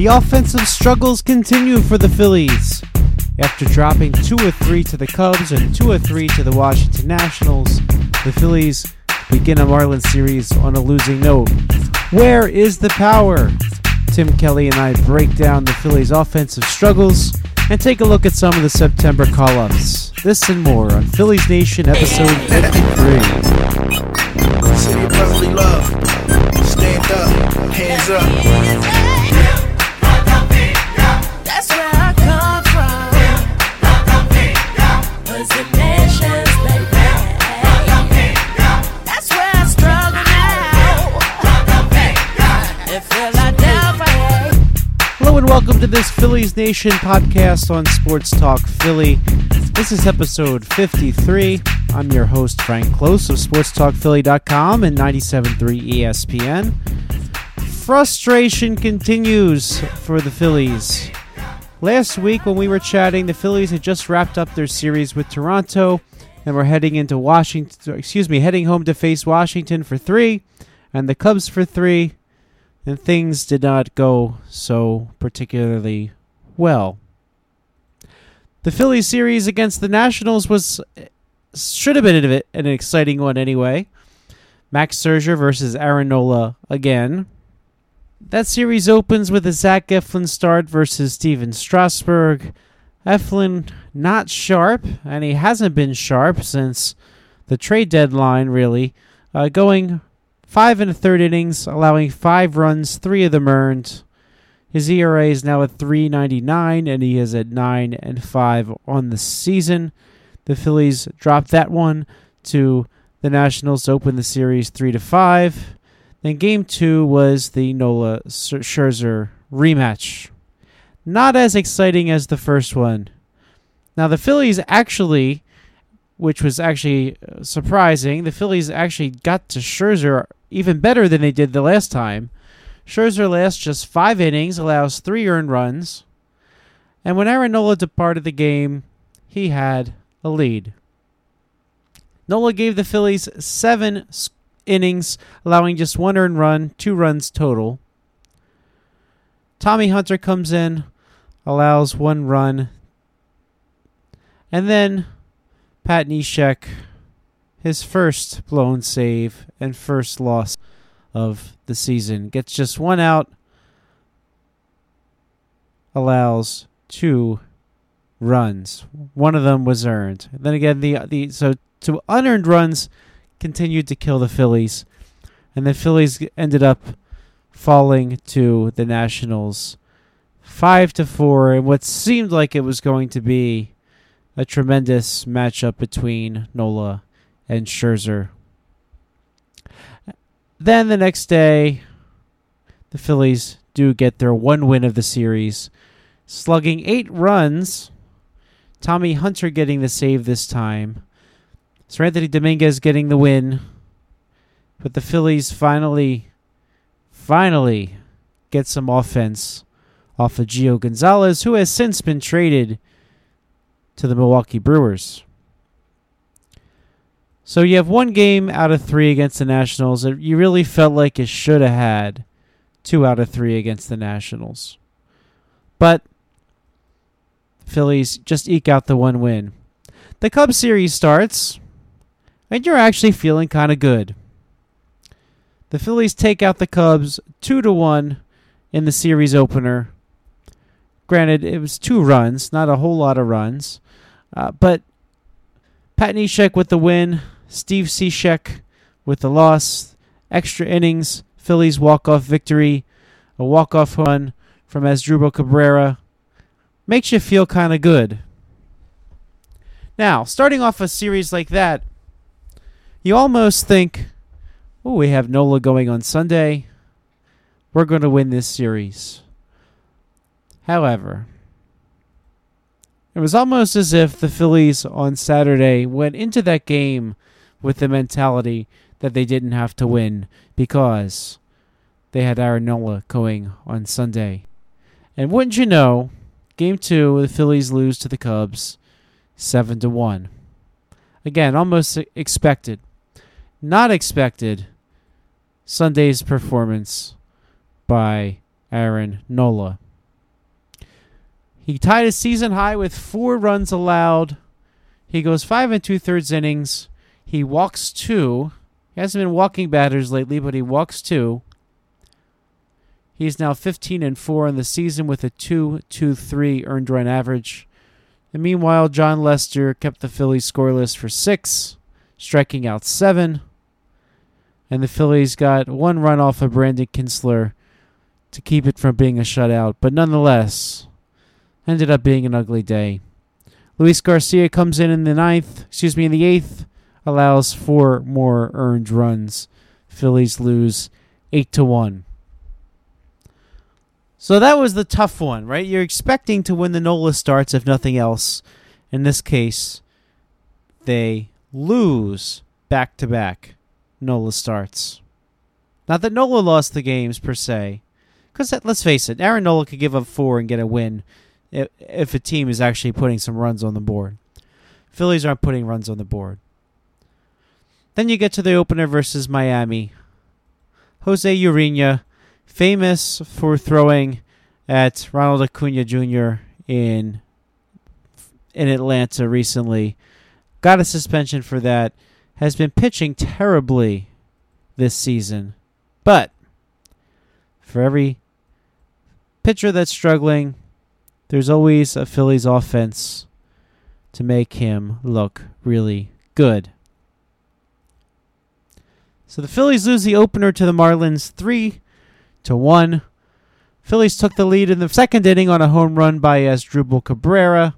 The offensive struggles continue for the Phillies. After dropping 2 or 3 to the Cubs and 2 or 3 to the Washington Nationals, the Phillies begin a Marlins series on a losing note. Where is the power? Tim Kelly and I break down the Phillies' offensive struggles and take a look at some of the September call ups. This and more on Phillies Nation episode 53. City of love. Stand up, hands up. Welcome to this Phillies Nation podcast on Sports Talk Philly. This is episode 53. I'm your host, Frank Close of SportsTalkPhilly.com and 97.3 ESPN. Frustration continues for the Phillies. Last week, when we were chatting, the Phillies had just wrapped up their series with Toronto and were heading into Washington, excuse me, heading home to face Washington for three and the Cubs for three and things did not go so particularly well. The Phillies series against the Nationals was should have been an exciting one anyway. Max Scherzer versus Aaron Nola again. That series opens with a Zach Eflin start versus Stephen Strasburg. Eflin not sharp, and he hasn't been sharp since the trade deadline, really. Uh, going five and a third innings, allowing five runs, three of them earned. His ERA is now at 3.99, and he is at nine and five on the season. The Phillies dropped that one to the Nationals to open the series three to five. Then game two was the Nola Scherzer rematch. Not as exciting as the first one. Now the Phillies actually, which was actually uh, surprising, the Phillies actually got to Scherzer even better than they did the last time. Scherzer lasts just five innings, allows three earned runs, and when Aaron Nola departed the game, he had a lead. Nola gave the Phillies seven innings, allowing just one earned run, two runs total. Tommy Hunter comes in, allows one run, and then Pat Neshek, his first blown save and first loss of the season, gets just one out, allows two runs. One of them was earned. Then again, the the so two unearned runs continued to kill the Phillies, and the Phillies ended up falling to the Nationals five to four in what seemed like it was going to be a tremendous matchup between Nola and Scherzer. Then the next day, the Phillies do get their one win of the series, slugging eight runs. Tommy Hunter getting the save this time. Seranthony Dominguez getting the win. But the Phillies finally, finally get some offense off of Gio Gonzalez, who has since been traded to the Milwaukee Brewers. So you have one game out of three against the Nationals. You really felt like you should have had two out of three against the Nationals. But Phillies just eke out the one win. The Cubs series starts, and you're actually feeling kind of good. The Phillies take out the Cubs two to one in the series opener. Granted, it was two runs, not a whole lot of runs, uh, but Pat Neshek with the win, Steve Cishek with the loss, extra innings, Phillies walk off victory, a walk off run from Asdrubal Cabrera makes you feel kind of good. Now, starting off a series like that, you almost think, oh, we have Nola going on Sunday. We're going to win this series. However, it was almost as if the Phillies on Saturday went into that game with the mentality that they didn't have to win because they had Aaron Nola going on Sunday. And wouldn't you know, game two, the Phillies lose to the Cubs seven to one. Again, almost expected. Not expected Sunday's performance by Aaron Nola. He tied his season high with four runs allowed. He goes five and two thirds innings. He walks two. He hasn't been walking batters lately, but he walks two. He's now 15 and 4 in the season with a 2.23 earned run average. And meanwhile, Jon Lester kept the Phillies scoreless for six, striking out seven. And the Phillies got one run off of Brandon Kintzler to keep it from being a shutout. But nonetheless, ended up being an ugly day. Luis Garcia comes in in the ninth, excuse me, in the eighth, allows four more earned runs. Phillies lose eight to one. So that was the tough one, right? You're expecting to win the Nola starts, if nothing else. In this case, they lose back to back Nola starts. Not that Nola lost the games per se, because let's face it, Aaron Nola could give up four and get a win if a team is actually putting some runs on the board. Phillies aren't putting runs on the board. Then you get to the opener versus Miami. Jose Urena famous for throwing at Ronald Acuna Jr. in in Atlanta recently. Got a suspension for that. Has been pitching terribly this season. But for every pitcher that's struggling, there's always a Phillies offense to make him look really good. So the Phillies lose the opener to the Marlins 3 to 1. Phillies took the lead in the second inning on a home run by Asdrubal Cabrera,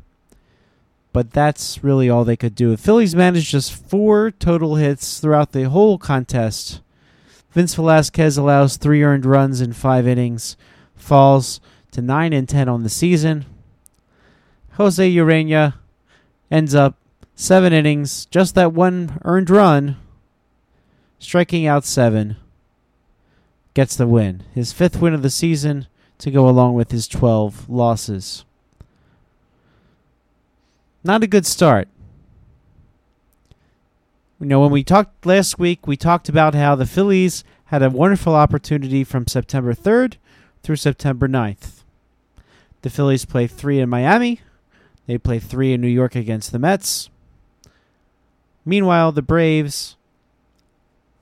but that's really all they could do. The Phillies managed just four total hits throughout the whole contest. Vince Velasquez allows three earned runs in five innings, falls to 9 and 10 on the season. Jose Urena ends up seven innings, just that one earned run, striking out seven gets the win. His fifth win of the season to go along with his 12 losses. Not a good start. You know, when we talked last week, we talked about how the Phillies had a wonderful opportunity from September 3rd through September 9th. The Phillies play three in Miami. They play three in New York against the Mets. Meanwhile, the Braves,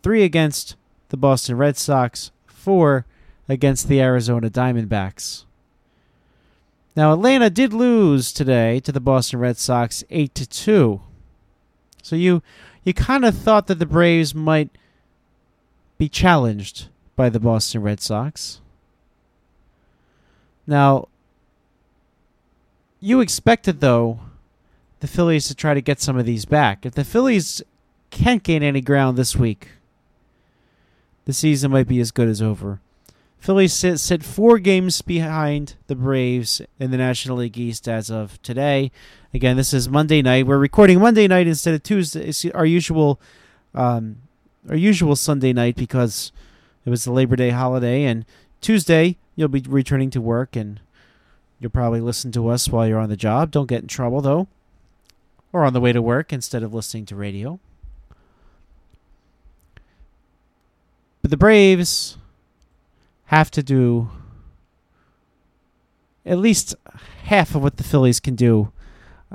three against the Boston Red Sox, four against the Arizona Diamondbacks. Now Atlanta did lose today to the Boston Red Sox 8 to 2. So you you kind of thought that the Braves might be challenged by the Boston Red Sox. Now you expected though the Phillies to try to get some of these back. If the Phillies can't gain any ground this week, the season might be as good as over. Phillies sit, sit four games behind the Braves in the National League East as of today. Again, this is Monday night. We're recording Monday night instead of Tuesday. It's our usual, um, our usual Sunday night because it was the Labor Day holiday. And Tuesday you'll be returning to work, and you'll probably listen to us while you're on the job. Don't get in trouble though, or on the way to work instead of listening to radio. But the Braves have to do at least half of what the Phillies can do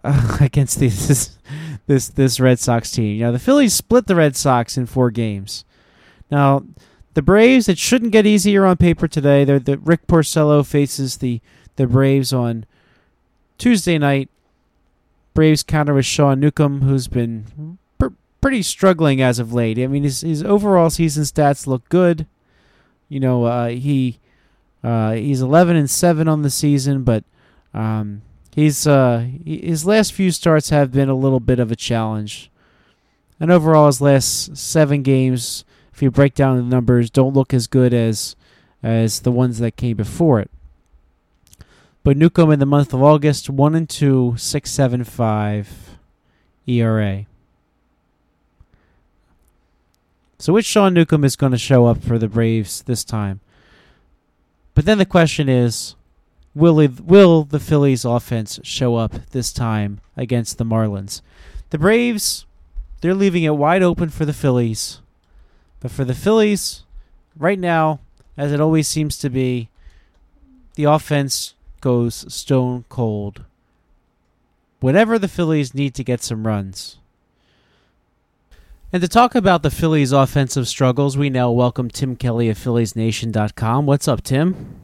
uh, against this this this Red Sox team. You know, the Phillies split the Red Sox in four games. Now, the Braves it shouldn't get easier on paper today. They're, the Rick Porcello faces the the Braves on Tuesday night. Braves counter with Sean Newcomb, who's been pretty struggling as of late. I mean, his his overall season stats look good. You know, uh, he uh, he's 11 and seven on the season, but um, he's uh, his last few starts have been a little bit of a challenge. And overall, his last seven games, if you break down the numbers, don't look as good as as the ones that came before it. But Newcomb in the month of August, one and two, six seven five ERA. So which Sean Newcomb is going to show up for the Braves this time? But then the question is, will it, will the Phillies offense show up this time against the Marlins? The Braves, they're leaving it wide open for the Phillies. But for the Phillies, right now, as it always seems to be, the offense goes stone cold. Whenever the Phillies need to get some runs. And to talk about the Phillies' offensive struggles, we now welcome Tim Kelly of PhilliesNation.com. What's up, Tim?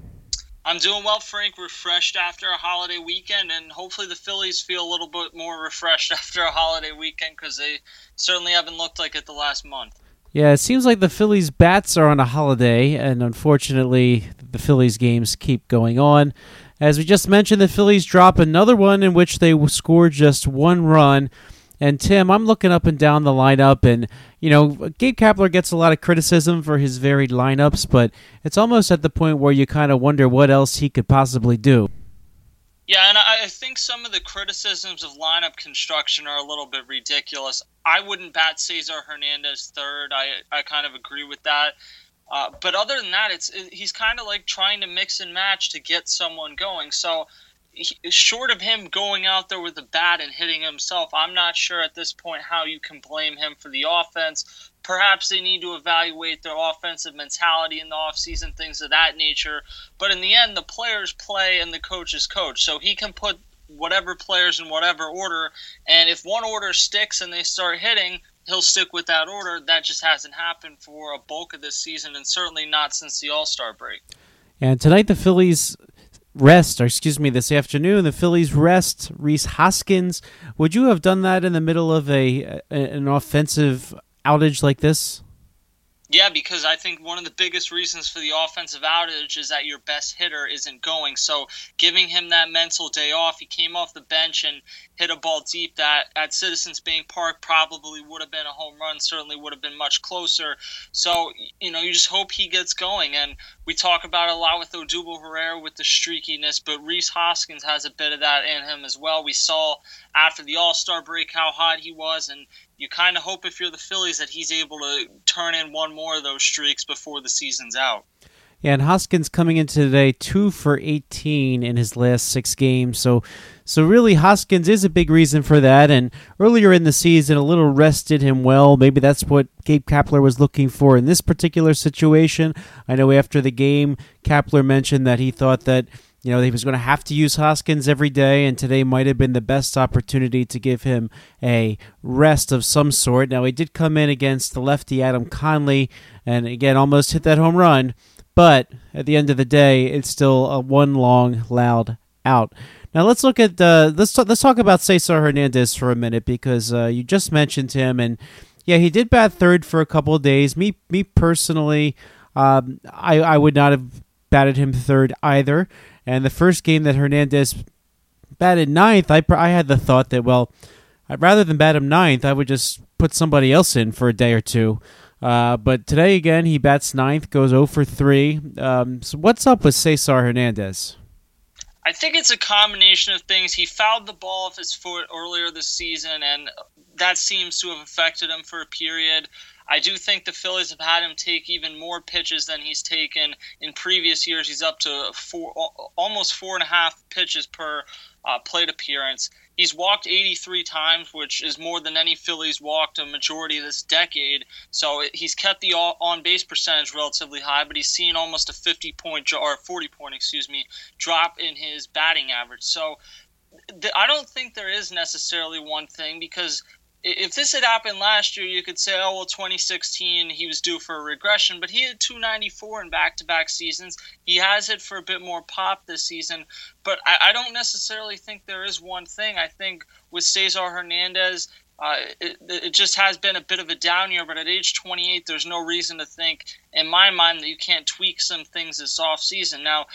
I'm doing well, Frank. Refreshed after a holiday weekend, and hopefully the Phillies feel a little bit more refreshed after a holiday weekend because they certainly haven't looked like it the last month. Yeah, it seems like the Phillies' bats are on a holiday, and unfortunately, the Phillies' games keep going on. As we just mentioned, the Phillies drop another one in which they score just one run. And Tim, I'm looking up and down the lineup, and you know, Gabe Kapler gets a lot of criticism for his varied lineups, but it's almost at the point where you kind of wonder what else he could possibly do. Yeah, and I think some of the criticisms of lineup construction are a little bit ridiculous. I wouldn't bat Cesar Hernandez third. I I kind of agree with that. Uh, but other than that, it's it, he's kind of like trying to mix and match to get someone going. So short of him going out there with a bat and hitting himself, I'm not sure at this point how you can blame him for the offense. Perhaps they need to evaluate their offensive mentality in the offseason, things of that nature. But in the end, the players play and the coaches coach. So he can put whatever players in whatever order. And if one order sticks and they start hitting, he'll stick with that order. That just hasn't happened for a bulk of this season and certainly not since the All Star break. And tonight, the Phillies rest, or excuse me, this afternoon, the Phillies rest Rhys Hoskins. Would you have done that in the middle of a an offensive outage like this? Yeah, because I think one of the biggest reasons for the offensive outage is that your best hitter isn't going. So giving him that mental day off, he came off the bench and hit a ball deep that at Citizens Bank Park probably would have been a home run, certainly would have been much closer. So, you know, you just hope he gets going. And we talk about a lot with Odubel Herrera with the streakiness, but Rhys Hoskins has a bit of that in him as well. We saw after the All Star break how hot he was, and you kind of hope if you're the Phillies that he's able to turn in one more of those streaks before the season's out. Yeah, and Hoskins coming into today two for 18 in his last six games. So, so really, Hoskins is a big reason for that. And earlier in the season, a little rest did him well. Maybe that's what Gabe Kapler was looking for in this particular situation. I know after the game, Kapler mentioned that he thought that you know, he was going to have to use Hoskins every day, and today might have been the best opportunity to give him a rest of some sort. Now, he did come in against the lefty Adam Conley, and again, almost hit that home run, but at the end of the day, it's still a one long, loud out. Now let's look at uh, let's talk, let's talk about Cesar Hernandez for a minute because uh, you just mentioned him, and yeah, he did bat third for a couple of days. Me me personally, um, I I would not have batted him third either. And the first game that Hernandez batted ninth, I, I had the thought that, well, rather than bat him ninth, I would just put somebody else in for a day or two. Uh, but today again, he bats ninth, goes 0 for 3. Um, so what's up with Cesar Hernandez? I think it's a combination of things. He fouled the ball off his foot earlier this season, and that seems to have affected him for a period. I do think the Phillies have had him take even more pitches than he's taken in previous years. He's up to four, almost four and a half pitches per uh, plate appearance. He's walked 83 times, which is more than any Phillies walked a majority of this decade. So he's kept the on base percentage relatively high, but he's seen almost a 50 point or 40 point, excuse me, drop in his batting average. So I don't think there is necessarily one thing because if this had happened last year, you could say, oh, well, 2016, he was due for a regression, but he had 294 in back to back seasons. He has it for a bit more pop this season, but I, I, don't necessarily think there is one thing. I think with Cesar Hernandez, uh, it, it, just has been a bit of a down year, but at age 28, there's no reason to think, in my mind, that you can't tweak some things this offseason. Now,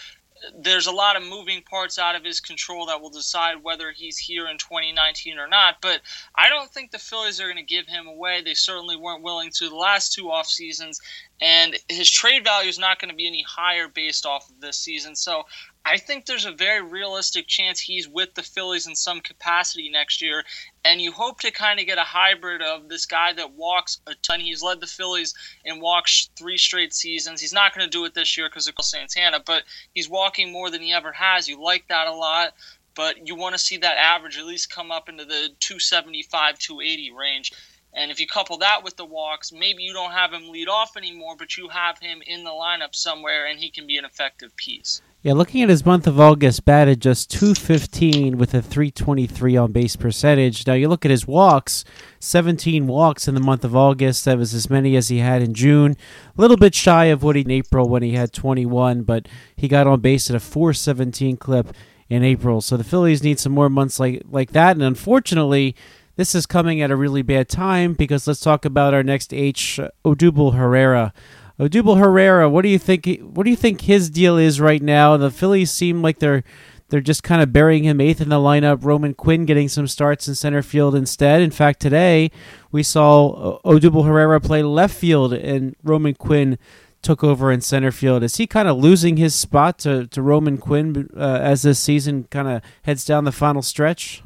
there's a lot of moving parts out of his control that will decide whether he's here in 2019 or not. But I don't think the Phillies are going to give him away. They certainly weren't willing to the last two off seasons, and his trade value is not going to be any higher based off of this season. So I think there's a very realistic chance he's with the Phillies in some capacity next year. And you hope to kind of get a hybrid of this guy that walks a ton. He's led the Phillies in walks three straight seasons. He's not going to do it this year because of Santana, but he's walking more than he ever has. You like that a lot but you want to see that average at least come up into the 275 280 range and if you couple that with the walks maybe you don't have him lead off anymore but you have him in the lineup somewhere and he can be an effective piece Yeah, looking at his month of August, batted just 215 with a 323 on base percentage. Now you look at his walks, 17 walks in the month of August. That was as many as he had in June. A little bit shy of what he in April when he had 21, but he got on base at a 417 clip in April. So the Phillies need some more months like like that. And unfortunately, this is coming at a really bad time because let's talk about our next H, Odubel Herrera. Odubel Herrera, what do you think? What do you think his deal is right now? The Phillies seem like they're they're just kind of burying him eighth in the lineup. Roman Quinn getting some starts in center field instead. In fact, today we saw Odubel Herrera play left field, and Roman Quinn took over in center field. Is he kind of losing his spot to, to Roman Quinn uh, as this season kind of heads down the final stretch?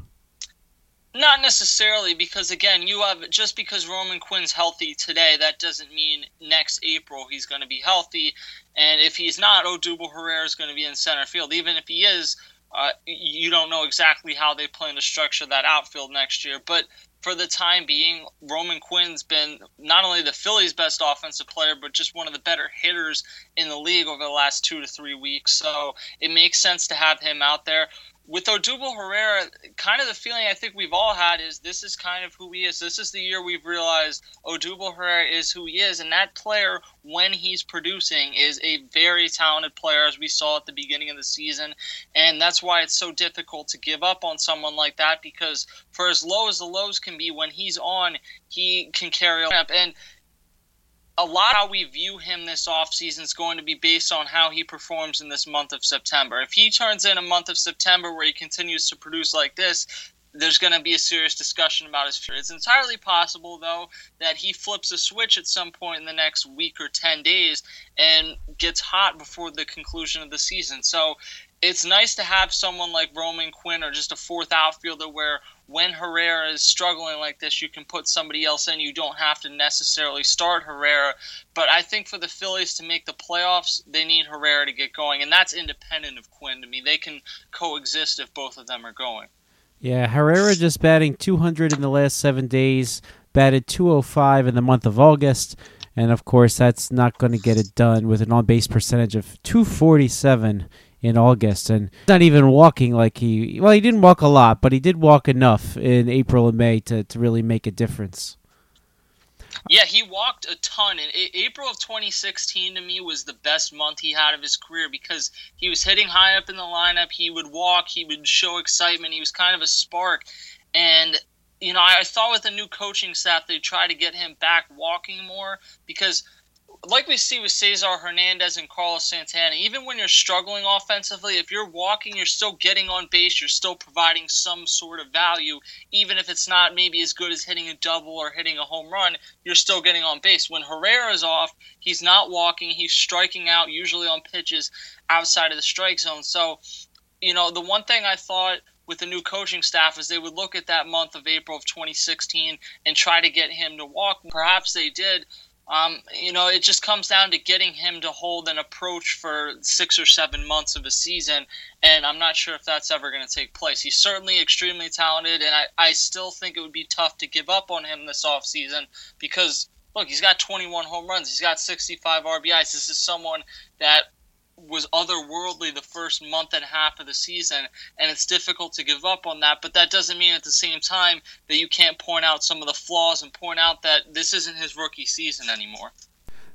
Not necessarily, because again, you have just because Roman Quinn's healthy today, that doesn't mean next April he's going to be healthy. And if he's not, Odubel Herrera is going to be in center field. Even if he is, uh, you don't know exactly how they plan to structure that outfield next year. But for the time being, Roman Quinn's been not only the Phillies' best offensive player, but just one of the better hitters in the league over the last two to three weeks. So it makes sense to have him out there with Odubel Herrera, kind of the feeling I think we've all had is this is kind of who he is. This is the year we've realized Odubel Herrera is who he is, and that player, when he's producing, is a very talented player, as we saw at the beginning of the season, and that's why it's so difficult to give up on someone like that because for as low as the lows can be, when he's on, he can carry up and a lot how we view him this offseason is going to be based on how he performs in this month of September. If he turns in a month of September where he continues to produce like this, there's going to be a serious discussion about his future. It's entirely possible, though, that he flips a switch at some point in the next week or 10 days and gets hot before the conclusion of the season. So it's nice to have someone like Roman Quinn or just a fourth outfielder where when Herrera is struggling like this, you can put somebody else in. You don't have to necessarily start Herrera. But I think for the Phillies to make the playoffs, they need Herrera to get going. And that's independent of Quinn to me. They can coexist if both of them are going. Yeah, Herrera just batting 200 in the last seven days, batted 205 in the month of August. And of course, that's not going to get it done with an on base percentage of 247 in August, and not even walking like he. Well, he didn't walk a lot, but he did walk enough in April and May to, to really make a difference. Yeah, he walked a ton. And April of 2016 to me was the best month he had of his career because he was hitting high up in the lineup. He would walk, he would show excitement. He was kind of a spark. And, you know, I thought with the new coaching staff, they'd try to get him back walking more because – like we see with Cesar Hernandez and Carlos Santana, even when you're struggling offensively, if you're walking, you're still getting on base, you're still providing some sort of value, even if it's not maybe as good as hitting a double or hitting a home run, you're still getting on base. When Herrera's off, he's not walking, he's striking out, usually on pitches outside of the strike zone. So, you know, the one thing I thought with the new coaching staff is they would look at that month of April of 2016 and try to get him to walk. Perhaps they did, um, you know, it just comes down to getting him to hold an approach for six or seven months of a season, and I'm not sure if that's ever going to take place. He's certainly extremely talented, and I, I still think it would be tough to give up on him this offseason because, look, he's got 21 home runs, he's got 65 RBIs. This is someone that was otherworldly the first month and a half of the season, and it's difficult to give up on that. But that doesn't mean at the same time that you can't point out some of the flaws and point out that this isn't his rookie season anymore.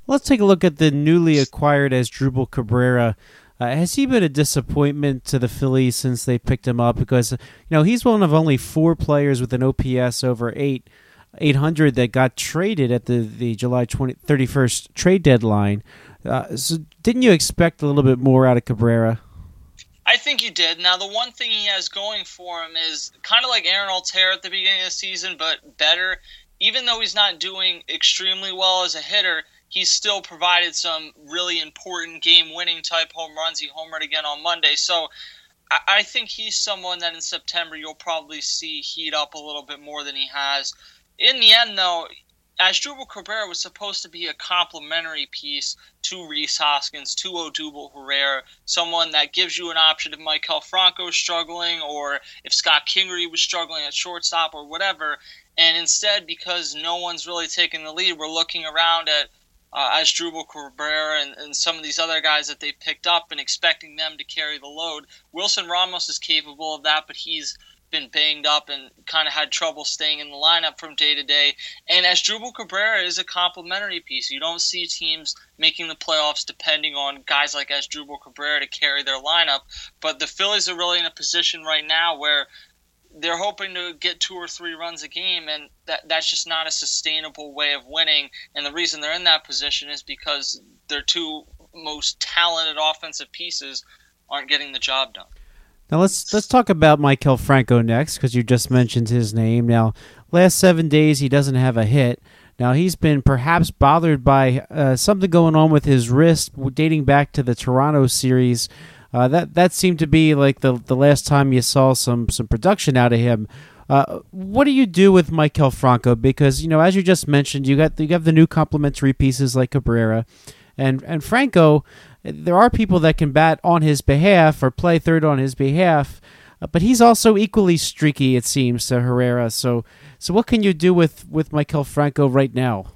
Let's take a look at the newly acquired Asdrubal Cabrera. Uh, has he been a disappointment to the Phillies since they picked him up? Because you know he's one of only four players with an OPS over eight. 800 that got traded at the, the July 20, 31st trade deadline. Uh, so didn't you expect a little bit more out of Cabrera? I think you did. Now, the one thing he has going for him is kind of like Aaron Altherr at the beginning of the season, but better. Even though he's not doing extremely well as a hitter, he's still provided some really important game-winning type home runs. He homered again on Monday, so I think he's someone that in September you'll probably see heat up a little bit more than he has. In the end, though, Asdrubal Cabrera was supposed to be a complementary piece to Rhys Hoskins, to Odubel Herrera, someone that gives you an option if Maikel Franco is struggling or if Scott Kingery was struggling at shortstop or whatever. And instead, because no one's really taking the lead, we're looking around at uh, Asdrubal Cabrera and, and some of these other guys that they picked up and expecting them to carry the load. Wilson Ramos is capable of that, but he's been banged up and kind of had trouble staying in the lineup from day to day. And Asdrubal Cabrera is a complementary piece. You don't see teams making the playoffs depending on guys like Asdrubal Cabrera to carry their lineup. But the Phillies are really in a position right now where they're hoping to get two or three runs a game, and that that's just not a sustainable way of winning. And the reason they're in that position is because their two most talented offensive pieces aren't getting the job done. Now let's let's talk about Maikel Franco next because you just mentioned his name. Now, last seven days he doesn't have a hit. Now he's been perhaps bothered by uh, something going on with his wrist, dating back to the Toronto series. Uh, that that seemed to be like the the last time you saw some some production out of him. Uh, what do you do with Maikel Franco? Because you know, as you just mentioned, you got you have the new complementary pieces like Cabrera, and and Franco there are people that can bat on his behalf or play third on his behalf, uh, but he's also equally streaky, it seems, to Herrera. So, so what can you do with with Maikel Franco right now?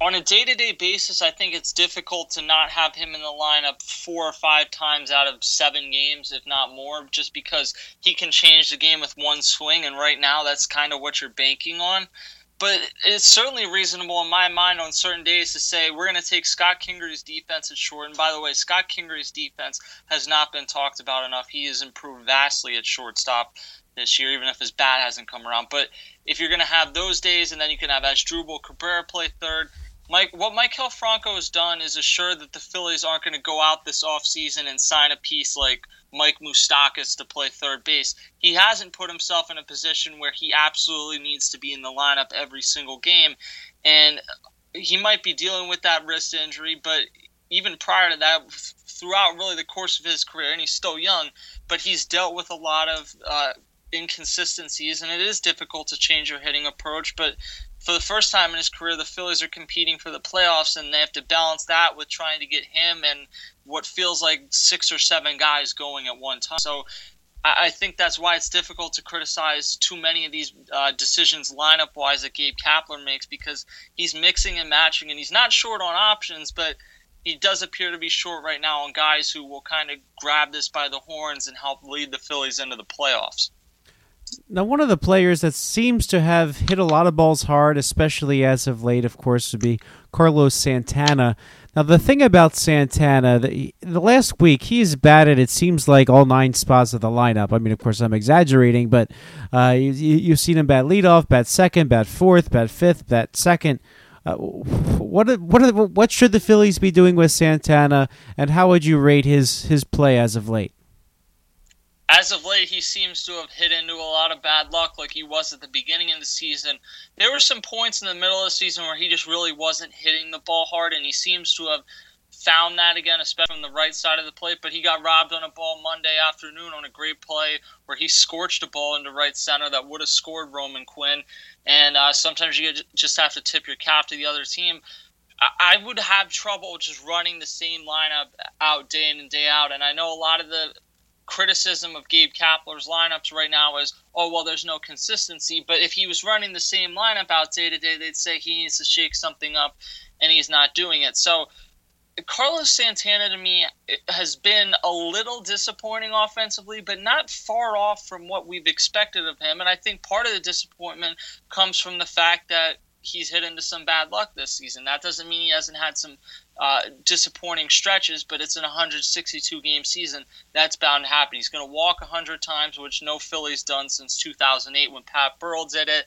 On a day to day basis, I think it's difficult to not have him in the lineup four or five times out of seven games, if not more, just because he can change the game with one swing. And right now, that's kind of what you're banking on but it's certainly reasonable in my mind on certain days to say we're going to take Scott Kingery's defense at short. And by the way, Scott Kingery's defense has not been talked about enough. He has improved vastly at shortstop this year, even if his bat hasn't come around. But if you're going to have those days, and then you can have Asdrubal Cabrera play third, Mike, what Maikel Franco has done is assure that the Phillies aren't going to go out this offseason and sign a piece like Mike Moustakas to play third base. He hasn't put himself in a position where he absolutely needs to be in the lineup every single game. And he might be dealing with that wrist injury, but even prior to that, throughout really the course of his career, and he's still young, but he's dealt with a lot of uh, inconsistencies, and it is difficult to change your hitting approach. But for the first time in his career, the Phillies are competing for the playoffs, and they have to balance that with trying to get him and what feels like six or seven guys going at one time. So I, think that's why it's difficult to criticize too many of these uh, decisions lineup wise that Gabe Kapler makes because he's mixing and matching, and he's not short on options, but he does appear to be short right now on guys who will kind of grab this by the horns and help lead the Phillies into the playoffs. Now, one of the players that seems to have hit a lot of balls hard, especially as of late, of course, would be Carlos Santana. Now, the thing about Santana, the, the last week he's batted, it seems like all nine spots of the lineup. I mean, of course, I'm exaggerating, but uh, you, you've seen him bat leadoff, bat second, bat fourth, bat fifth, bat second. Uh, what what what should the Phillies be doing with Santana, and how would you rate his his play as of late? As of late, he seems to have hit into a lot of bad luck like he was at the beginning of the season. There were some points in the middle of the season where he just really wasn't hitting the ball hard, and he seems to have found that again, especially from the right side of the plate. But he got robbed on a ball Monday afternoon on a great play where he scorched a ball into right center that would have scored Roman Quinn. And uh, sometimes you just have to tip your cap to the other team. I would have trouble just running the same lineup out day in and day out. And I know a lot of the criticism of Gabe Kapler's lineups right now is, oh, well, there's no consistency. But if he was running the same lineup out day to day, they'd say he needs to shake something up, and he's not doing it. So Carlos Santana to me has been a little disappointing offensively, but not far off from what we've expected of him. And I think part of the disappointment comes from the fact that he's hit into some bad luck this season. That doesn't mean he hasn't had some uh, disappointing stretches, but it's an 162 game season. That's bound to happen. He's going to walk 100 times, which no Philly's done since 2008 when Pat Burrell did it.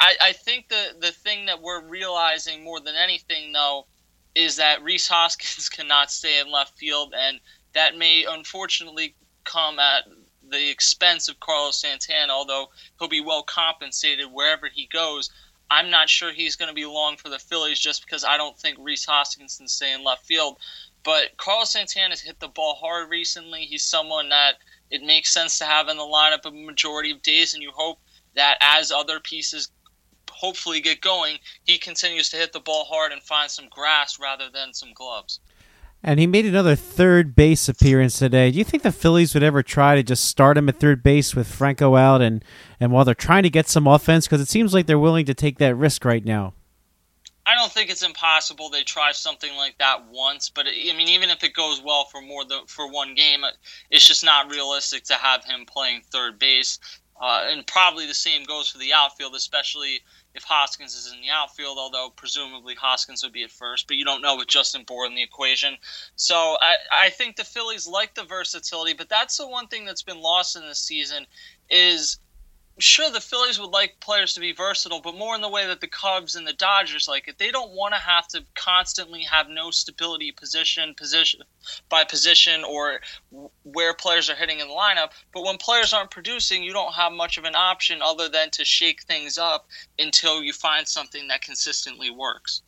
I, I think the, the thing that we're realizing more than anything, though, is that Rhys Hoskins cannot stay in left field, and that may unfortunately come at the expense of Carlos Santana, although he'll be well compensated wherever he goes. I'm not sure he's going to be long for the Phillies just because I don't think Rhys Hoskins can stay in left field. But Carlos Santana has hit the ball hard recently. He's someone that it makes sense to have in the lineup a majority of days, and you hope that as other pieces hopefully get going, he continues to hit the ball hard and find some grass rather than some gloves. And he made another third base appearance today. Do you think the Phillies would ever try to just start him at third base with Franco out and, and while they're trying to get some offense? Because it seems like they're willing to take that risk right now. I don't think it's impossible they try something like that once, but I mean, even if it goes well for more than for one game, it's just not realistic to have him playing third base. Uh, and probably the same goes for the outfield, especially if Hoskins is in the outfield, although presumably Hoskins would be at first, but you don't know with Justin Bour in the equation. So I, I think the Phillies like the versatility, but that's the one thing that's been lost in this season is sure the Phillies would like players to be versatile, but more in the way that the Cubs and the Dodgers like it. They don't want to have to constantly have no stability position position by position or where players are hitting in the lineup. But when players aren't producing, you don't have much of an option other than to shake things up until you find something that consistently works.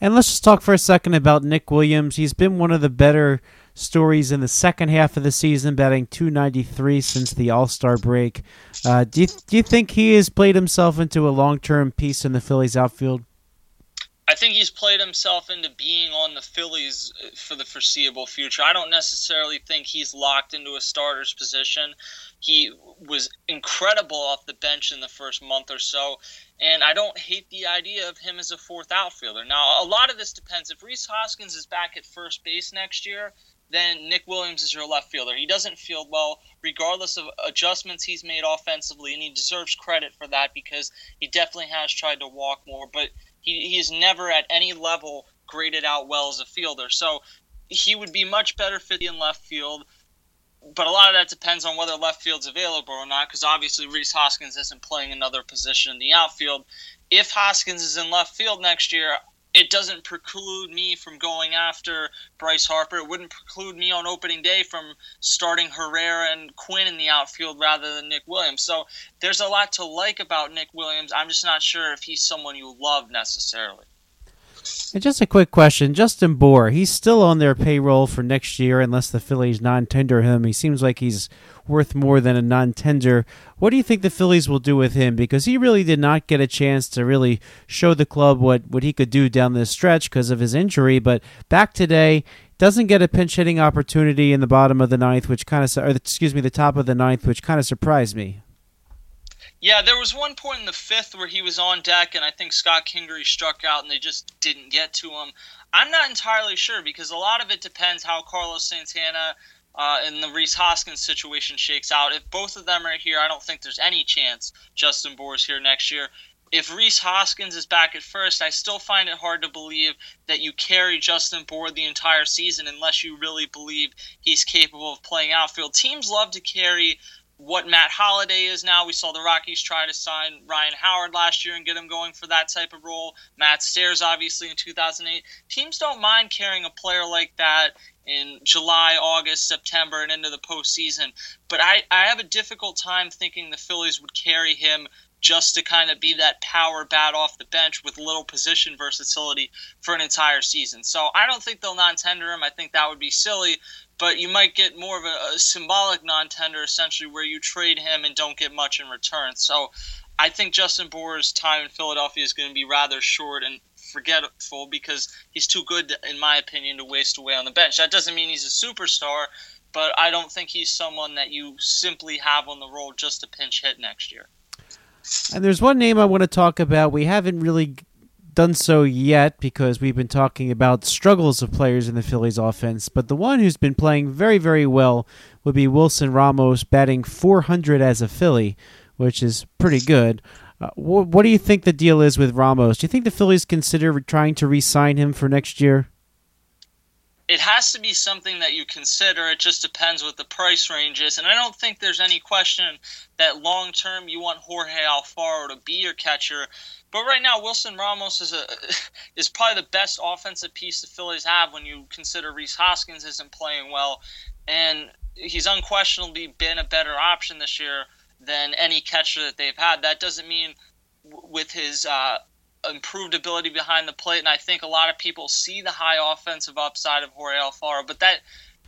And let's just talk for a second about Nick Williams. He's been one of the better stories in the second half of the season, batting 293 since the All Star break. Uh, do you do you think he has played himself into a long term piece in the Phillies outfield? I think he's played himself into being on the Phillies uh, for the foreseeable future. I don't necessarily think he's locked into a starter's position. He was incredible off the bench in the first month or so, and I don't hate the idea of him as a fourth outfielder. Now, a lot of this depends. If Rhys Hoskins is back at first base next year, then Nick Williams is your left fielder. He doesn't field well, regardless of adjustments he's made offensively, and he deserves credit for that because he definitely has tried to walk more, but he, he is never at any level graded out well as a fielder. So he would be much better fit in left field. But a lot of that depends on whether left field's available or not, because obviously Rhys Hoskins isn't playing another position in the outfield. If Hoskins is in left field next year, it doesn't preclude me from going after Bryce Harper. It wouldn't preclude me on opening day from starting Herrera and Quinn in the outfield rather than Nick Williams. So there's a lot to like about Nick Williams. I'm just not sure if he's someone you love necessarily. And just a quick question. Justin Bour, he's still on their payroll for next year unless the Phillies non tender him. He seems like he's worth more than a non tender. What do you think the Phillies will do with him? Because he really did not get a chance to really show the club what, what he could do down this stretch because of his injury. But back today, doesn't get a pinch hitting opportunity in the bottom of the ninth, which kind of, or excuse me, the top of the ninth, which kind of surprised me. Yeah, there was one point in the fifth where he was on deck, and I think Scott Kingery struck out, and they just didn't get to him. I'm not entirely sure because a lot of it depends how Carlos Santana uh, and the Rhys Hoskins situation shakes out. If both of them are here, I don't think there's any chance Justin Bour's here next year. If Rhys Hoskins is back at first, I still find it hard to believe that you carry Justin Bour the entire season unless you really believe he's capable of playing outfield. Teams love to carry what Matt Holliday is now. We saw the Rockies try to sign Ryan Howard last year and get him going for that type of role. Matt Stairs, obviously, in 2008. Teams don't mind carrying a player like that in July, August, September, and into the postseason. But I, I have a difficult time thinking the Phillies would carry him just to kind of be that power bat off the bench with little position versatility for an entire season. So I don't think they'll non tender him. I think that would be silly but you might get more of a, a symbolic non-tender essentially where you trade him and don't get much in return. So I think Justin Bour's time in Philadelphia is going to be rather short and forgetful because he's too good, in my opinion, to waste away on the bench. That doesn't mean he's a superstar, but I don't think he's someone that you simply have on the roll just to pinch hit next year. And there's one name I want to talk about. We haven't really done so yet because we've been talking about struggles of players in the Phillies offense. But the one who's been playing very, very well would be Wilson Ramos, batting 400 as a Philly, which is pretty good. Uh, wh- what do you think the deal is with Ramos? Do you think the Phillies consider trying to re sign him for next year? it has to be something that you consider. It just depends what the price range is. And I don't think there's any question that long term you want Jorge Alfaro to be your catcher. But right now, Wilson Ramos is a is probably the best offensive piece the Phillies have when you consider Rhys Hoskins isn't playing well, and he's unquestionably been a better option this year than any catcher that they've had. That doesn't mean with his uh, improved ability behind the plate, and I think a lot of people see the high offensive upside of Jorge Alfaro, but that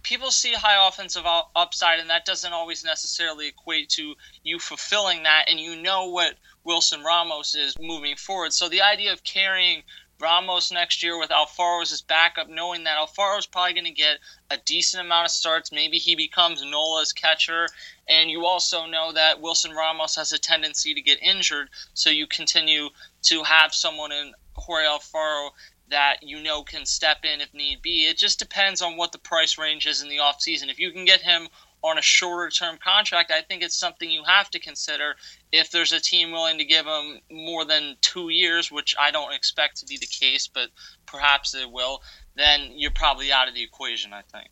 people see high offensive upside, and that doesn't always necessarily equate to you fulfilling that, and you know what Wilson Ramos is moving forward. So the idea of carrying Ramos next year with Alfaro as his backup, knowing that Alfaro is probably going to get a decent amount of starts. Maybe he becomes Nola's catcher. And you also know that Wilson Ramos has a tendency to get injured. So you continue to have someone in Jorge Alfaro that you know can step in if need be. It just depends on what the price range is in the offseason. If you can get him on a shorter term contract, I think it's something you have to consider if there's a team willing to give him more than two years, which I don't expect to be the case, but perhaps it will, then you're probably out of the equation, I think.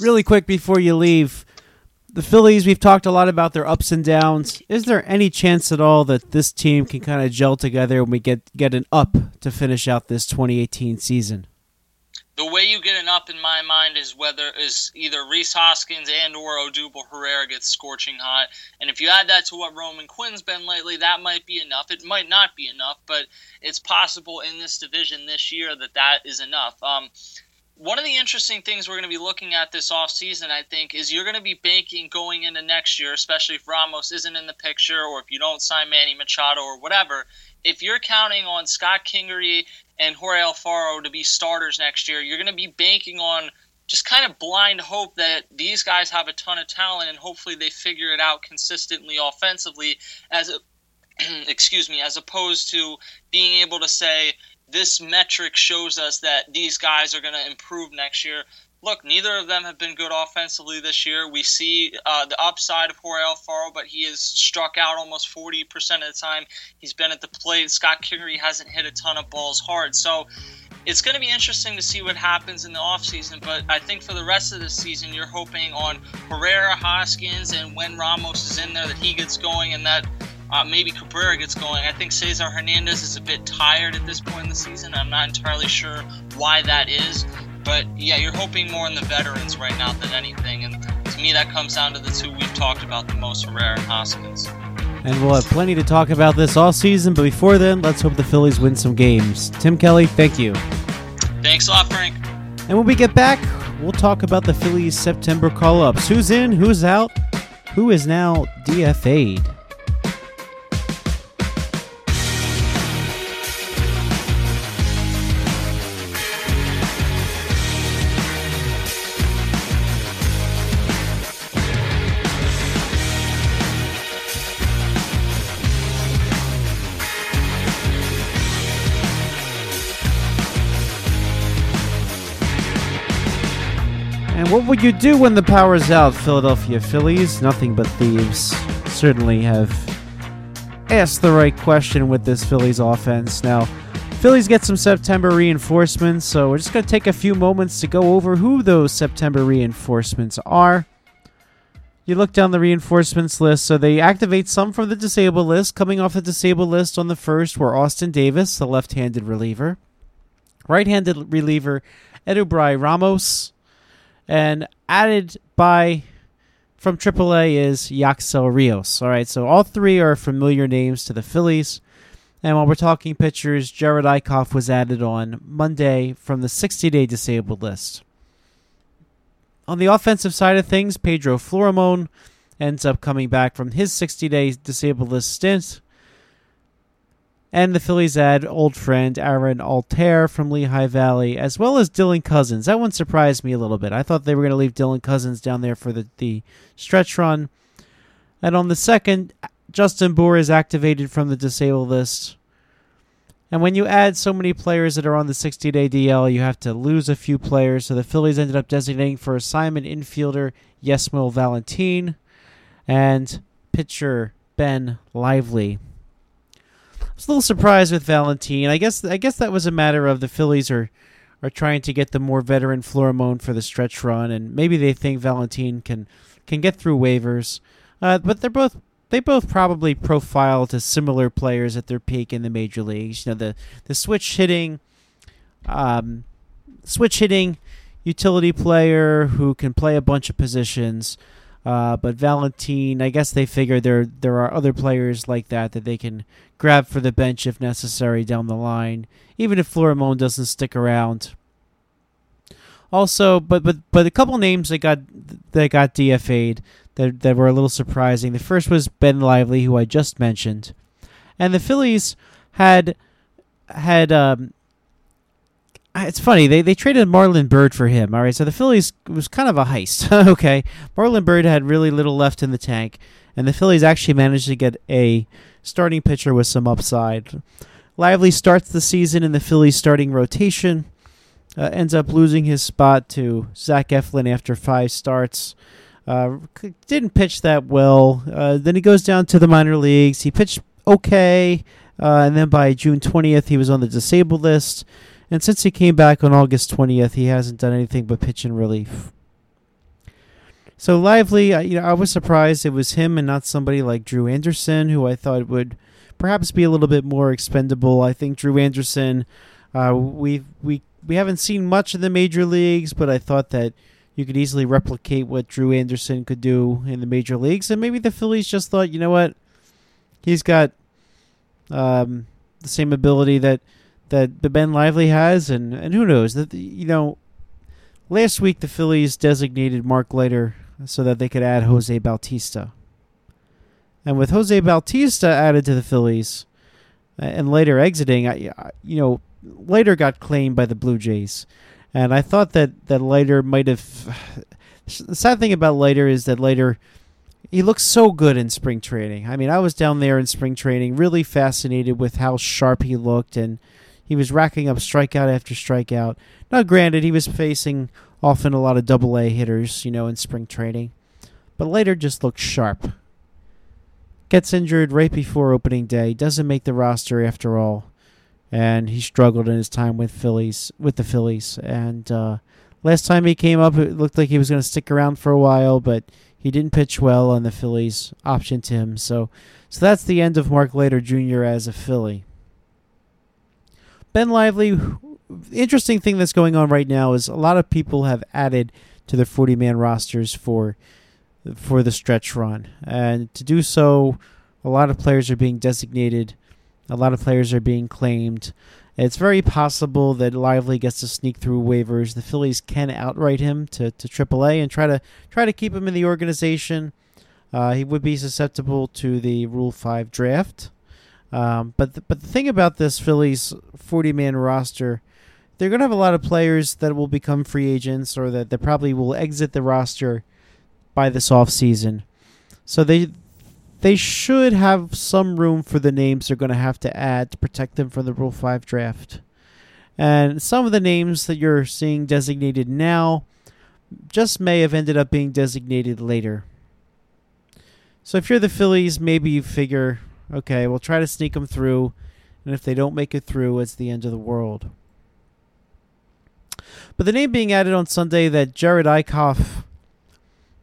Really quick before you leave, the Phillies, we've talked a lot about their ups and downs. Is there any chance at all that this team can kind of gel together and we get, get an up to finish out this 2018 season? The way you get an up in my mind is whether is either Rhys Hoskins and or Odubel Herrera gets scorching hot, and if you add that to what Roman Quinn's been lately, that might be enough. It might not be enough, but it's possible in this division this year that that is enough. Um, one of the interesting things we're going to be looking at this offseason, I think, is you're going to be banking going into next year, especially if Ramos isn't in the picture or if you don't sign Manny Machado or whatever. If you're counting on Scott Kingery and Jorge Alfaro to be starters next year, you're going to be banking on just kind of blind hope that these guys have a ton of talent and hopefully they figure it out consistently offensively as a, excuse me as opposed to being able to say this metric shows us that these guys are going to improve next year look, neither of them have been good offensively this year. We see uh, the upside of Jorge Alfaro, but he has struck out almost 40% of the time he's been at the plate. Scott Kingery hasn't hit a ton of balls hard. So it's going to be interesting to see what happens in the offseason, but I think for the rest of the season, you're hoping on Herrera, Hoskins, and when Ramos is in there, that he gets going and that uh, maybe Cabrera gets going. I think Cesar Hernandez is a bit tired at this point in the season. I'm not entirely sure why that is. But yeah, you're hoping more in the veterans right now than anything. And to me, that comes down to the two we've talked about the most, Herrera and Hoskins. And we'll have plenty to talk about this all season, but before then, let's hope the Phillies win some games. Tim Kelly, thank you. Thanks a lot, Frank. And when we get back, we'll talk about the Phillies' September call ups. Who's in, who's out, who is now DFA'd. What would you do when the power's out, Philadelphia Phillies? Nothing but thieves. Certainly have asked the right question with this Phillies offense. Now, Phillies get some September reinforcements, so we're just going to take a few moments to go over who those September reinforcements are. You look down the reinforcements list, so they activate some from the disabled list. Coming off the disabled list on the first were Austin Davis, the left handed reliever, right handed reliever Edubray Ramos, and added by from AAA is Yacksel Rios. All right, so all three are familiar names to the Phillies. And while we're talking pitchers, Jerad Eickhoff was added on Monday from the 60 day disabled list. On the offensive side of things, Pedro Florimon ends up coming back from his 60 day disabled list stint. And the Phillies add old friend Aaron Altherr from Lehigh Valley, as well as Dylan Cozens. That one surprised me a little bit. I thought they were going to leave Dylan Cozens down there for the, the stretch run. And on the second, Justin Bour is activated from the disabled list. And when you add so many players that are on the 60 day DL, you have to lose a few players. So the Phillies ended up designating for assignment infielder Jesmuel Valentin and pitcher Ben Lively was a little surprised with Valentin. I guess I guess that was a matter of the Phillies are are trying to get the more veteran Florimon for the stretch run, and maybe they think Valentin can can get through waivers. Uh, but they're both they both probably profile to similar players at their peak in the major leagues. You know the the switch hitting, um, switch hitting utility player who can play a bunch of positions. Uh, but Valentin, I guess they figure there there are other players like that that they can grab for the bench if necessary down the line, even if Florimon doesn't stick around. Also, but but but a couple names that got that got DFA'd that that were a little surprising. The first was Ben Lively, who I just mentioned, and the Phillies had had um, it's funny they they traded Marlon Byrd for him. All right, so the Phillies was kind of a heist. okay, Marlon Byrd had really little left in the tank, and the Phillies actually managed to get a starting pitcher with some upside. Lively starts the season in the Phillies starting rotation, uh, ends up losing his spot to Zach Eflin after five starts. Uh, didn't pitch that well. Uh, then he goes down to the minor leagues. He pitched okay, uh, and then by June 20th, he was on the disabled list. And since he came back on August 20th, he hasn't done anything but pitch in relief. So lively, I- you know, I was surprised it was him and not somebody like Drew Anderson, who I thought would perhaps be a little bit more expendable. I think Drew Anderson, uh, we we we haven't seen much in the major leagues, but I thought that you could easily replicate what Drew Anderson could do in the major leagues, and maybe the Phillies just thought, you know what, he's got um, the same ability that that the Ben Lively has, and and who knows that you know. Last week, the Phillies designated Mark Leiter so that they could add Jose Bautista. And with Jose Bautista added to the Phillies, and Leiter exiting, I, you know, Leiter got claimed by the Blue Jays, and I thought that that Leiter might have. The sad thing about Leiter is that Leiter he looks so good in spring training. I mean, I was down there in spring training, really fascinated with how sharp he looked, and he was racking up strikeout after strikeout. Now, granted, he was facing often a lot of double A hitters, you know, in spring training, but Leiter just looked sharp. Gets injured right before opening day, doesn't make the roster after all, and he struggled in his time with Phillies with the Phillies. And uh, last time he came up, it looked like he was going to stick around for a while, but he didn't pitch well, and the Phillies optioned him. So, so that's the end of Mark Leiter Jr. as a Philly. Ben Lively, interesting thing that's going on right now is a lot of people have added to their 40 man rosters for for the stretch run. And to do so, a lot of players are being designated, a lot of players are being claimed. It's very possible that Lively gets to sneak through waivers. The Phillies can outright him to, to AAA and try to try to keep him in the organization. Uh, he would be susceptible to the Rule Five draft. Um, but the, but the thing about this Phillies 40 man roster, they're going to have a lot of players that will become free agents or that, that probably will exit the roster by this offseason. So they they should have some room for the names they're going to have to add to protect them from the Rule 5 draft. And some of the names that you're seeing designated now just may have ended up being designated later. So if you're the Phillies, maybe you figure, okay, we'll try to sneak them through, and if they don't make it through, it's the end of the world. But the name being added on Sunday that Jerad Eickhoff,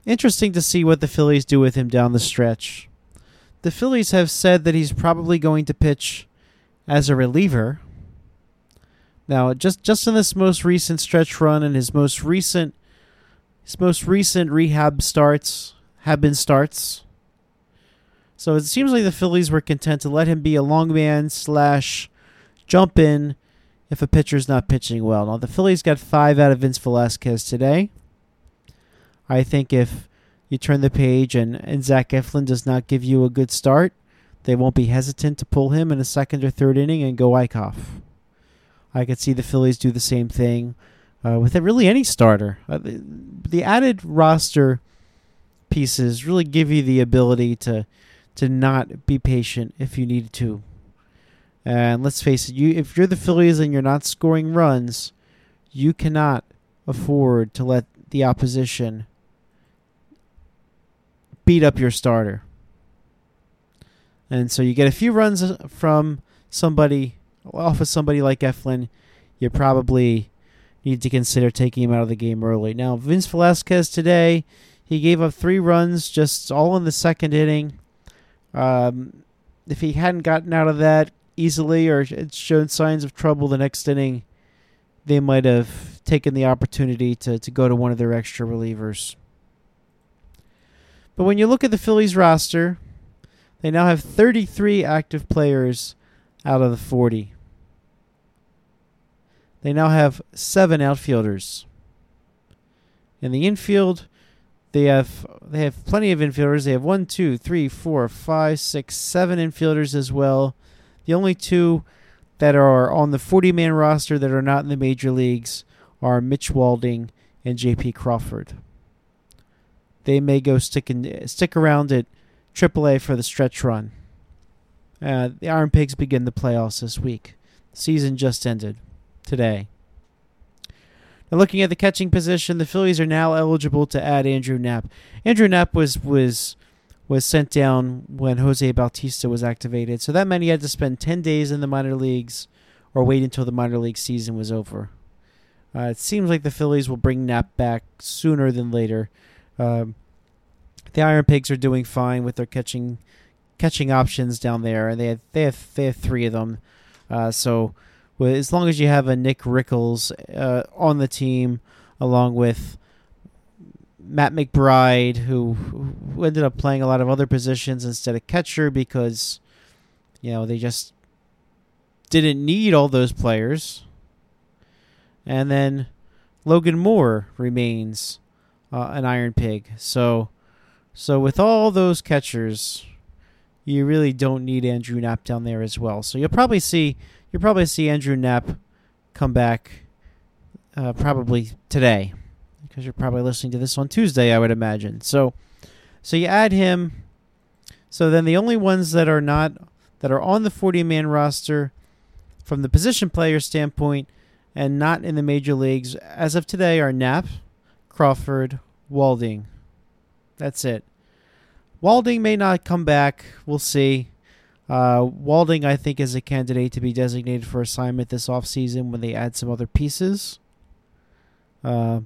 interesting to see what the Phillies do with him down the stretch. The Phillies have said that he's probably going to pitch as a reliever. Now, just just in this most recent stretch run and his most recent his most recent rehab starts have been starts. So it seems like the Phillies were content to let him be a long man slash jump in if a pitcher's not pitching well. Now the Phillies got five out of Vince Velasquez today. I think if you turn the page and, and Zach Eflin does not give you a good start, they won't be hesitant to pull him in a second or third inning and go Eickhoff. I could see the Phillies do the same thing uh, with really any starter. Uh, the, the added roster pieces really give you the ability to to not be patient if you need to. And let's face it, you if you're the Phillies and you're not scoring runs, you cannot afford to let the opposition beat up your starter. And so you get a few runs uh, from somebody off of somebody like Eflin, you probably need to consider taking him out of the game early. Now, Vince Velasquez today, he gave up three runs just all in the second inning. Um, if he hadn't gotten out of that easily or had shown signs of trouble the next inning, they might have taken the opportunity to, to go to one of their extra relievers. But when you look at the Phillies roster, they now have 33 active players out of the 40. They now have seven outfielders. In the infield, they have they have plenty of infielders. They have one, two, three, four, five, six, seven infielders as well. The only two that are on the 40 man roster that are not in the major leagues are Mitch Walding and J.P. Crawford. They may go stick in, stick around at AAA for the stretch run. Uh, the Iron Pigs begin the playoffs this week. Season just ended today. Now, looking at the catching position, the Phillies are now eligible to add Andrew Knapp. Andrew Knapp was was was sent down when Jose Bautista was activated, so that meant he had to spend ten days in the minor leagues or wait until the minor league season was over. Uh, it seems like the Phillies will bring Knapp back sooner than later. Um, the Iron Pigs are doing fine with their catching catching options down there, and they have they have they have three of them. Uh, so, well, as long as you have a Nick Rickles uh, on the team, along with Matt McBride, who, who ended up playing a lot of other positions instead of catcher because you know they just didn't need all those players. And then Logan Moore remains uh, an Iron Pig. So, so with all those catchers, you really don't need Andrew Knapp down there as well. So you'll probably see you'll probably see Andrew Knapp come back uh, probably today because you're probably listening to this on Tuesday, I would imagine. So, so you add him. So then the only ones that are not that are on the 40 man roster from the position player standpoint and not in the major leagues as of today are Knapp, Crawford, Walding. That's it. Walding may not come back. We'll see. Uh, Walding, I think, is a candidate to be designated for assignment this offseason when they add some other pieces. Uh,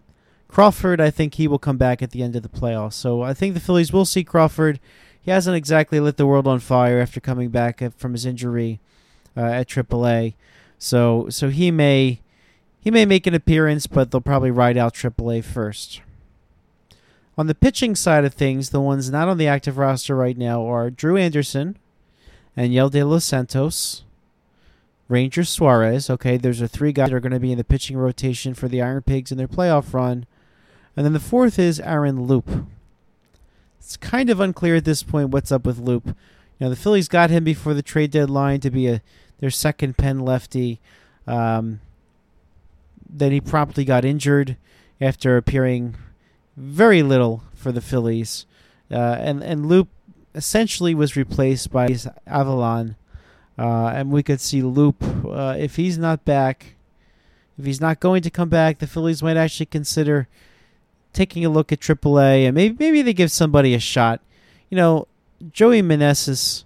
Crawford, I think he will come back at the end of the playoffs. So I think the Phillies will see Crawford. He hasn't exactly lit the world on fire after coming back from his injury uh, at AAA. So so he may he may make an appearance, but they'll probably ride out AAA first. On the pitching side of things, the ones not on the active roster right now are Drew Anderson and Yel De Los Santos, Ranger Suarez. Okay, there's are three guys that are going to be in the pitching rotation for the Iron Pigs in their playoff run. And then the fourth is Aaron Loup. It's kind of unclear at this point what's up with Loup. You know, the Phillies got him before the trade deadline to be a their second pen lefty. Um, then he promptly got injured after appearing very little for the Phillies, uh, and and Loup essentially was replaced by Avilan. uh, and we could see Loup uh, if he's not back, if he's not going to come back, the Phillies might actually consider taking a look at AAA and maybe maybe they give somebody a shot. You know, Joey Meneses,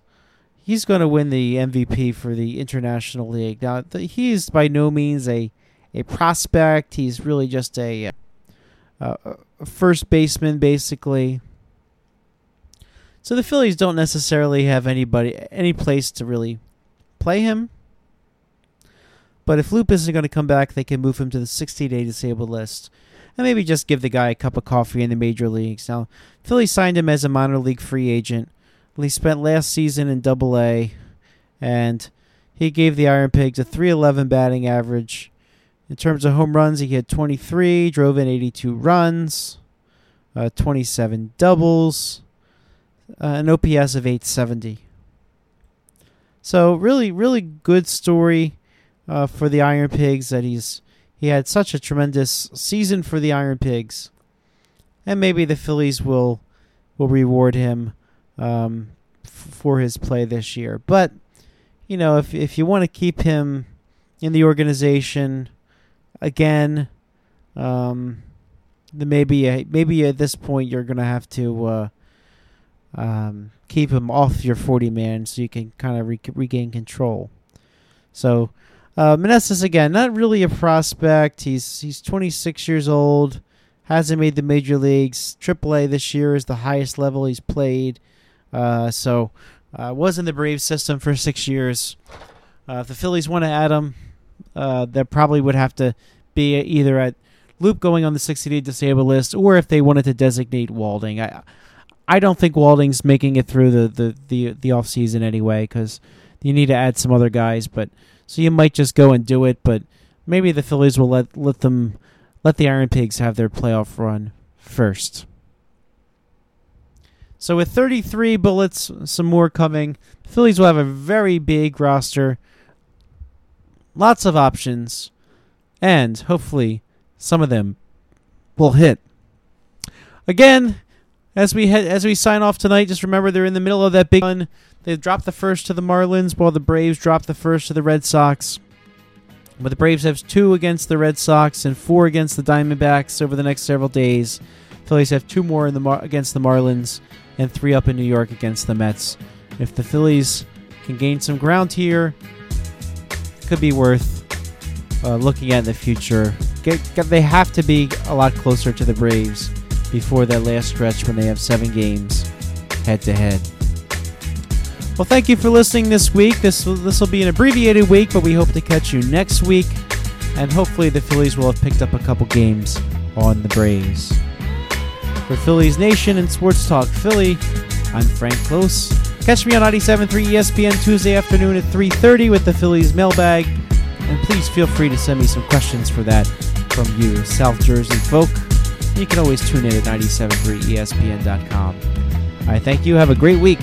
he's going to win the MVP for the International League. Now, the, he's by no means a a prospect. He's really just a, uh, a first baseman, basically. So the Phillies don't necessarily have anybody, any place to really play him. But if Loup isn't going to come back, they can move him to the 60-day disabled list, and maybe just give the guy a cup of coffee in the major leagues. Now, Philly signed him as a minor league free agent. He spent last season in Double A, and he gave the Iron Pigs a 311 batting average, in terms of home runs, he hit 23, drove in 82 runs, uh, 27 doubles, uh, an OPS of 870. So really, really good story uh, for the Iron Pigs that he's he had such a tremendous season for the Iron Pigs, and maybe the Phillies will will reward him um, f- for his play this year. But you know, if if you want to keep him in the organization again, um, maybe maybe at this point you're gonna have to uh, um, keep him off your 40 man so you can kind of re- regain control. So uh, again, not really a prospect. He's he's 26 years old, hasn't made the major leagues. AAA this year is the highest level he's played. Uh, so uh, was in the Brave system for six years. Uh, if the Phillies want to add him, uh, that probably would have to be either at Loup going on the 60 day disabled list, or if they wanted to designate Walding. I I don't think Walding's making it through the the the, the off season anyway because you need to add some other guys. But so you might just go and do it, but maybe the Phillies will let let them let the Iron Pigs have their playoff run first. So with 33 bullets, some more coming. The Phillies will have a very big roster lots of options, and hopefully some of them will hit. Again, as we head as we sign off tonight, just remember they're in the middle of that big run. They dropped the first to the Marlins, while the Braves dropped the first to the Red Sox. But the Braves have two against the Red Sox and four against the Diamondbacks over the next several days. Phillies have two more in the Mar- against the Marlins and three up in New York against the Mets. If the Phillies can gain some ground here, could be worth uh, looking at in the future. Get, get, they have to be a lot closer to the Braves before that last stretch when they have seven games head to head. Well, thank you for listening this week. This this will be an abbreviated week, but we hope to catch you next week, and hopefully the Phillies will have picked up a couple games on the Braves. For Phillies Nation and Sports Talk Philly, I'm Frank Close. Catch me on 97.3 ESPN Tuesday afternoon at 3.30 with the Phillies mailbag. And please feel free to send me some questions for that from you, South Jersey folk. You can always tune in at 97.3ESPN.com. All right, thank you. Have a great week.